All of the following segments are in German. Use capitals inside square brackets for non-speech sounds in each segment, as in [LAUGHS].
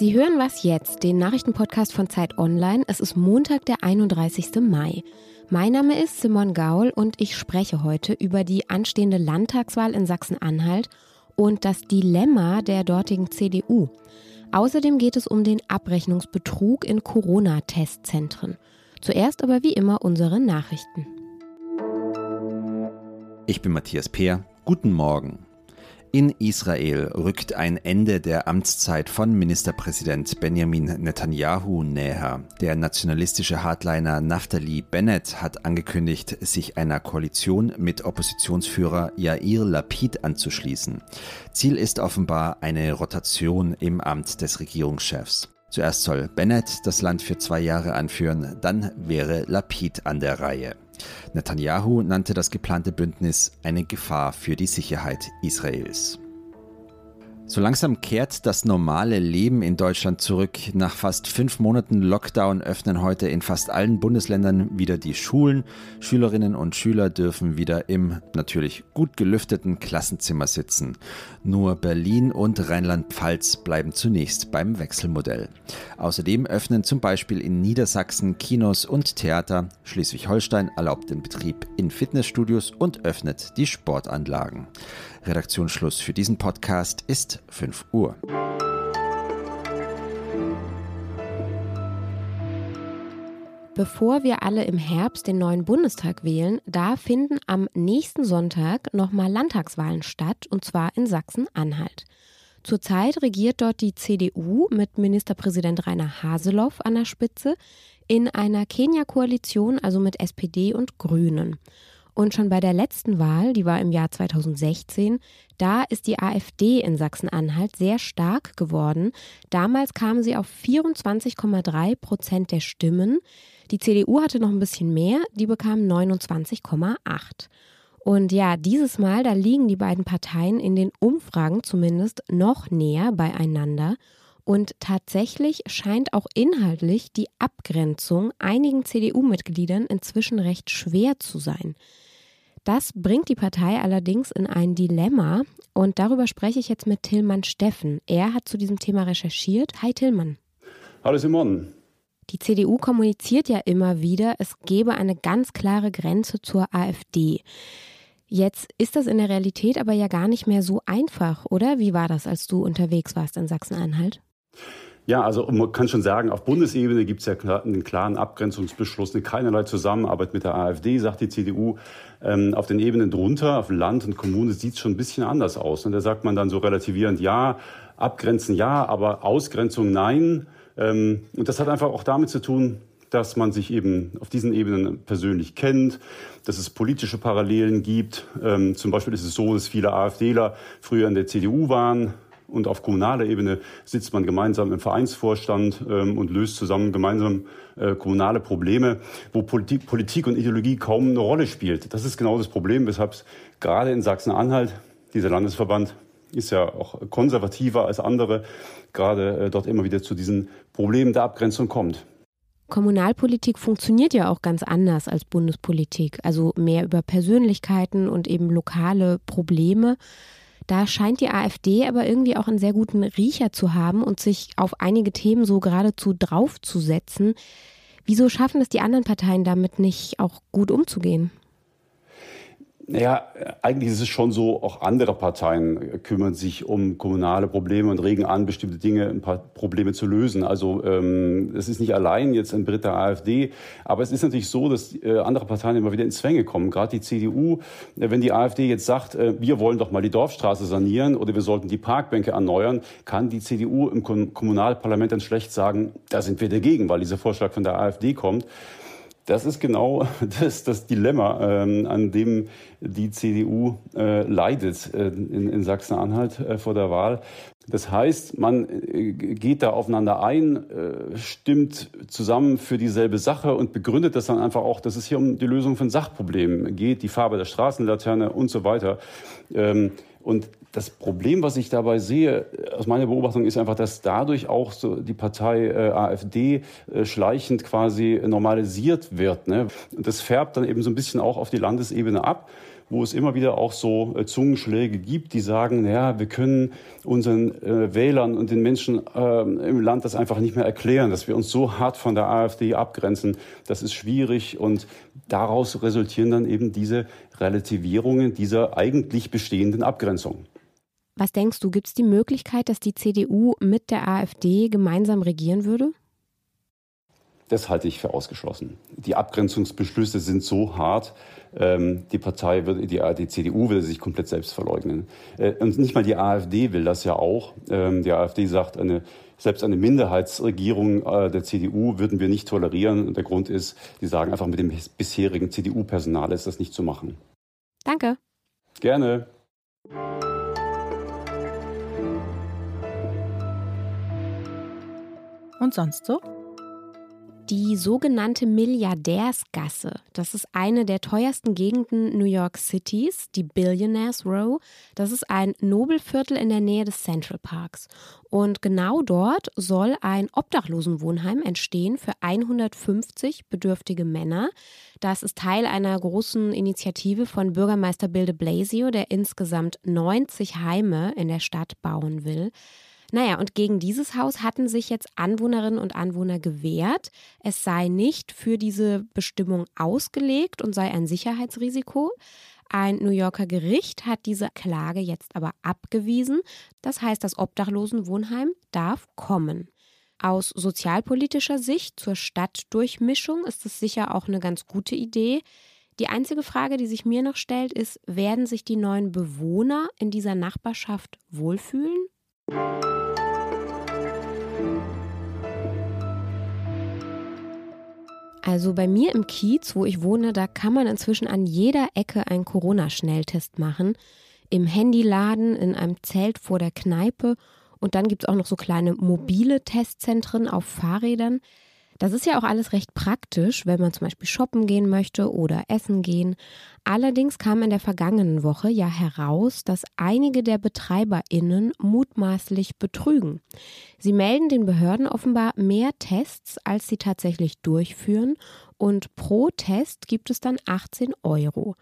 Sie hören was jetzt, den Nachrichtenpodcast von Zeit Online. Es ist Montag, der 31. Mai. Mein Name ist Simon Gaul und ich spreche heute über die anstehende Landtagswahl in Sachsen-Anhalt und das Dilemma der dortigen CDU. Außerdem geht es um den Abrechnungsbetrug in Corona-Testzentren. Zuerst aber wie immer unsere Nachrichten. Ich bin Matthias Peer. Guten Morgen. In Israel rückt ein Ende der Amtszeit von Ministerpräsident Benjamin Netanyahu näher. Der nationalistische Hardliner Naftali Bennett hat angekündigt, sich einer Koalition mit Oppositionsführer Yair Lapid anzuschließen. Ziel ist offenbar eine Rotation im Amt des Regierungschefs. Zuerst soll Bennett das Land für zwei Jahre anführen, dann wäre Lapid an der Reihe. Netanyahu nannte das geplante Bündnis eine Gefahr für die Sicherheit Israels. So langsam kehrt das normale Leben in Deutschland zurück. Nach fast fünf Monaten Lockdown öffnen heute in fast allen Bundesländern wieder die Schulen. Schülerinnen und Schüler dürfen wieder im natürlich gut gelüfteten Klassenzimmer sitzen. Nur Berlin und Rheinland-Pfalz bleiben zunächst beim Wechselmodell. Außerdem öffnen zum Beispiel in Niedersachsen Kinos und Theater. Schleswig-Holstein erlaubt den Betrieb in Fitnessstudios und öffnet die Sportanlagen. Redaktionsschluss für diesen Podcast ist 5 Uhr. Bevor wir alle im Herbst den neuen Bundestag wählen, da finden am nächsten Sonntag nochmal Landtagswahlen statt, und zwar in Sachsen-Anhalt. Zurzeit regiert dort die CDU mit Ministerpräsident Rainer Haseloff an der Spitze in einer Kenia-Koalition, also mit SPD und Grünen. Und schon bei der letzten Wahl, die war im Jahr 2016, da ist die AfD in Sachsen-Anhalt sehr stark geworden. Damals kam sie auf 24,3 Prozent der Stimmen. Die CDU hatte noch ein bisschen mehr, die bekam 29,8. Und ja, dieses Mal, da liegen die beiden Parteien in den Umfragen zumindest noch näher beieinander. Und tatsächlich scheint auch inhaltlich die Abgrenzung einigen CDU-Mitgliedern inzwischen recht schwer zu sein. Das bringt die Partei allerdings in ein Dilemma und darüber spreche ich jetzt mit Tillmann Steffen. Er hat zu diesem Thema recherchiert. Hi Tillmann. Hallo Simon. Die CDU kommuniziert ja immer wieder, es gebe eine ganz klare Grenze zur AfD. Jetzt ist das in der Realität aber ja gar nicht mehr so einfach, oder? Wie war das, als du unterwegs warst in Sachsen-Anhalt? Ja, also man kann schon sagen, auf Bundesebene gibt es ja einen klaren Abgrenzungsbeschluss, eine keinerlei Zusammenarbeit mit der AfD, sagt die CDU. Ähm, auf den Ebenen drunter, auf Land und Kommune, sieht es schon ein bisschen anders aus. Und da sagt man dann so relativierend, ja, abgrenzen ja, aber Ausgrenzung nein. Ähm, und das hat einfach auch damit zu tun, dass man sich eben auf diesen Ebenen persönlich kennt, dass es politische Parallelen gibt. Ähm, zum Beispiel ist es so, dass viele AfDler früher in der CDU waren, und auf kommunaler Ebene sitzt man gemeinsam im Vereinsvorstand ähm, und löst zusammen gemeinsam äh, kommunale Probleme, wo Politik, Politik und Ideologie kaum eine Rolle spielt. Das ist genau das Problem, weshalb es gerade in Sachsen-Anhalt, dieser Landesverband, ist ja auch konservativer als andere, gerade äh, dort immer wieder zu diesen Problemen der Abgrenzung kommt. Kommunalpolitik funktioniert ja auch ganz anders als Bundespolitik, also mehr über Persönlichkeiten und eben lokale Probleme. Da scheint die AfD aber irgendwie auch einen sehr guten Riecher zu haben und sich auf einige Themen so geradezu draufzusetzen. Wieso schaffen es die anderen Parteien damit nicht auch gut umzugehen? Naja, eigentlich ist es schon so, auch andere Parteien kümmern sich um kommunale Probleme und regen an, bestimmte Dinge, ein paar Probleme zu lösen. Also ähm, es ist nicht allein jetzt ein Brit der AfD, aber es ist natürlich so, dass äh, andere Parteien immer wieder ins Zwänge kommen. Gerade die CDU, äh, wenn die AfD jetzt sagt, äh, wir wollen doch mal die Dorfstraße sanieren oder wir sollten die Parkbänke erneuern, kann die CDU im Kommunalparlament dann schlecht sagen, da sind wir dagegen, weil dieser Vorschlag von der AfD kommt. Das ist genau [LAUGHS] das, das Dilemma, ähm, an dem die CDU äh, leidet äh, in, in Sachsen-Anhalt äh, vor der Wahl. Das heißt, man äh, geht da aufeinander ein, äh, stimmt zusammen für dieselbe Sache und begründet das dann einfach auch, dass es hier um die Lösung von Sachproblemen geht, die Farbe der Straßenlaterne und so weiter. Ähm, und das Problem, was ich dabei sehe, aus meiner Beobachtung, ist einfach, dass dadurch auch so die Partei äh, AfD äh, schleichend quasi normalisiert wird. Ne? Und das färbt dann eben so ein bisschen auch auf die Landesebene ab wo es immer wieder auch so äh, Zungenschläge gibt, die sagen, naja, wir können unseren äh, Wählern und den Menschen äh, im Land das einfach nicht mehr erklären, dass wir uns so hart von der AfD abgrenzen. Das ist schwierig und daraus resultieren dann eben diese Relativierungen dieser eigentlich bestehenden Abgrenzung. Was denkst du, gibt es die Möglichkeit, dass die CDU mit der AfD gemeinsam regieren würde? Das halte ich für ausgeschlossen. Die Abgrenzungsbeschlüsse sind so hart, ähm, die Partei, wird, die, die CDU will sich komplett selbst verleugnen. Äh, und nicht mal die AfD will das ja auch. Ähm, die AfD sagt, eine, selbst eine Minderheitsregierung äh, der CDU würden wir nicht tolerieren. Und der Grund ist, die sagen einfach, mit dem bisherigen CDU-Personal ist das nicht zu machen. Danke. Gerne. Und sonst so? Die sogenannte Milliardärsgasse, das ist eine der teuersten Gegenden New York Cities, die Billionaires Row. Das ist ein Nobelviertel in der Nähe des Central Parks. Und genau dort soll ein Obdachlosenwohnheim entstehen für 150 bedürftige Männer. Das ist Teil einer großen Initiative von Bürgermeister Bill de Blasio, der insgesamt 90 Heime in der Stadt bauen will. Naja, und gegen dieses Haus hatten sich jetzt Anwohnerinnen und Anwohner gewehrt. Es sei nicht für diese Bestimmung ausgelegt und sei ein Sicherheitsrisiko. Ein New Yorker Gericht hat diese Klage jetzt aber abgewiesen. Das heißt, das Obdachlosenwohnheim darf kommen. Aus sozialpolitischer Sicht zur Stadtdurchmischung ist es sicher auch eine ganz gute Idee. Die einzige Frage, die sich mir noch stellt, ist, werden sich die neuen Bewohner in dieser Nachbarschaft wohlfühlen? Also bei mir im Kiez, wo ich wohne, da kann man inzwischen an jeder Ecke einen Corona-Schnelltest machen. Im Handyladen, in einem Zelt vor der Kneipe. Und dann gibt es auch noch so kleine mobile Testzentren auf Fahrrädern. Das ist ja auch alles recht praktisch, wenn man zum Beispiel shoppen gehen möchte oder essen gehen. Allerdings kam in der vergangenen Woche ja heraus, dass einige der BetreiberInnen mutmaßlich betrügen. Sie melden den Behörden offenbar mehr Tests, als sie tatsächlich durchführen und pro Test gibt es dann 18 Euro.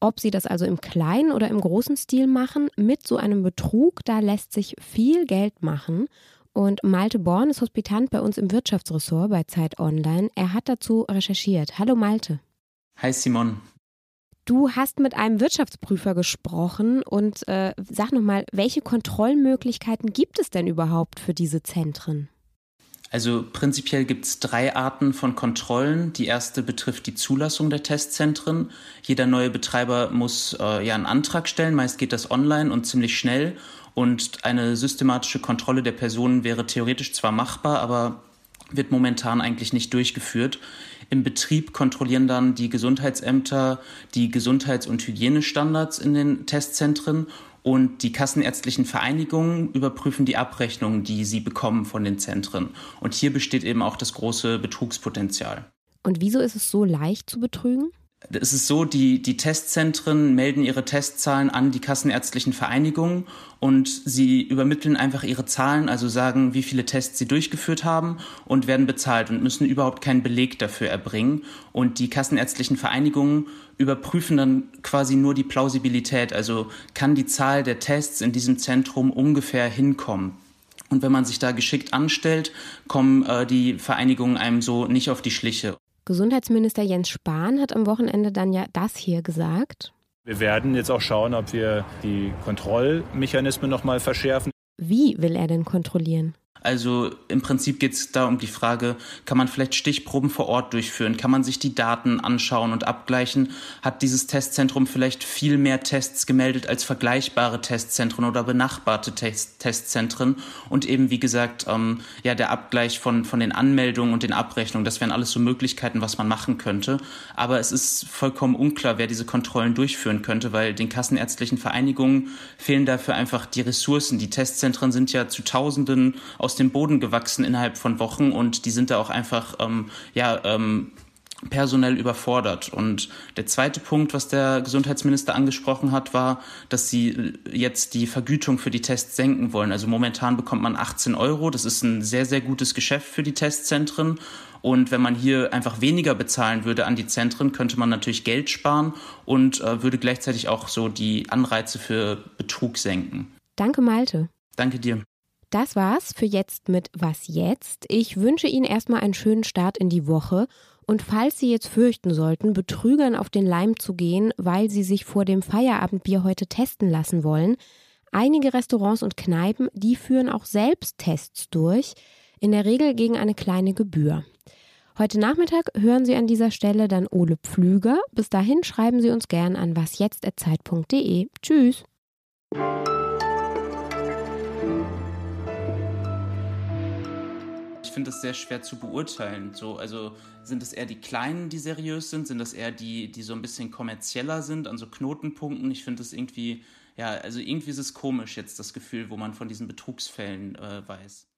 Ob sie das also im kleinen oder im großen Stil machen, mit so einem Betrug, da lässt sich viel Geld machen. Und Malte Born ist Hospitant bei uns im Wirtschaftsressort bei Zeit Online. Er hat dazu recherchiert. Hallo Malte. Hi Simon. Du hast mit einem Wirtschaftsprüfer gesprochen und äh, sag nochmal, welche Kontrollmöglichkeiten gibt es denn überhaupt für diese Zentren? Also prinzipiell gibt es drei Arten von Kontrollen. Die erste betrifft die Zulassung der Testzentren. Jeder neue Betreiber muss äh, ja einen Antrag stellen. Meist geht das online und ziemlich schnell. Und eine systematische Kontrolle der Personen wäre theoretisch zwar machbar, aber wird momentan eigentlich nicht durchgeführt. Im Betrieb kontrollieren dann die Gesundheitsämter die Gesundheits- und Hygienestandards in den Testzentren und die kassenärztlichen Vereinigungen überprüfen die Abrechnungen, die sie bekommen von den Zentren. Und hier besteht eben auch das große Betrugspotenzial. Und wieso ist es so leicht zu betrügen? Es ist so, die, die Testzentren melden ihre Testzahlen an die kassenärztlichen Vereinigungen und sie übermitteln einfach ihre Zahlen, also sagen, wie viele Tests sie durchgeführt haben und werden bezahlt und müssen überhaupt keinen Beleg dafür erbringen. Und die kassenärztlichen Vereinigungen überprüfen dann quasi nur die Plausibilität, also kann die Zahl der Tests in diesem Zentrum ungefähr hinkommen. Und wenn man sich da geschickt anstellt, kommen äh, die Vereinigungen einem so nicht auf die Schliche. Gesundheitsminister Jens Spahn hat am Wochenende dann ja das hier gesagt. Wir werden jetzt auch schauen, ob wir die Kontrollmechanismen noch mal verschärfen. Wie will er denn kontrollieren? Also im Prinzip geht es da um die Frage, kann man vielleicht Stichproben vor Ort durchführen? Kann man sich die Daten anschauen und abgleichen? Hat dieses Testzentrum vielleicht viel mehr Tests gemeldet als vergleichbare Testzentren oder benachbarte Test Testzentren? Und eben, wie gesagt, ähm, ja, der Abgleich von, von den Anmeldungen und den Abrechnungen, das wären alles so Möglichkeiten, was man machen könnte. Aber es ist vollkommen unklar, wer diese Kontrollen durchführen könnte, weil den kassenärztlichen Vereinigungen fehlen dafür einfach die Ressourcen. Die Testzentren sind ja zu Tausenden aus aus dem Boden gewachsen innerhalb von Wochen und die sind da auch einfach ähm, ja, ähm, personell überfordert. Und der zweite Punkt, was der Gesundheitsminister angesprochen hat, war, dass sie jetzt die Vergütung für die Tests senken wollen. Also momentan bekommt man 18 Euro. Das ist ein sehr, sehr gutes Geschäft für die Testzentren. Und wenn man hier einfach weniger bezahlen würde an die Zentren, könnte man natürlich Geld sparen und äh, würde gleichzeitig auch so die Anreize für Betrug senken. Danke, Malte. Danke dir. Das war's für jetzt mit Was jetzt? Ich wünsche Ihnen erstmal einen schönen Start in die Woche und falls Sie jetzt fürchten sollten, Betrügern auf den Leim zu gehen, weil Sie sich vor dem Feierabendbier heute testen lassen wollen, einige Restaurants und Kneipen, die führen auch selbst Tests durch, in der Regel gegen eine kleine Gebühr. Heute Nachmittag hören Sie an dieser Stelle dann Ole Pflüger. Bis dahin schreiben Sie uns gern an wasjetzt.zeit.de. Tschüss. Finde es sehr schwer zu beurteilen. So, also sind es eher die Kleinen, die seriös sind? Sind das eher die, die so ein bisschen kommerzieller sind, an so Knotenpunkten? Ich finde es irgendwie, ja, also irgendwie ist es komisch jetzt das Gefühl, wo man von diesen Betrugsfällen äh, weiß.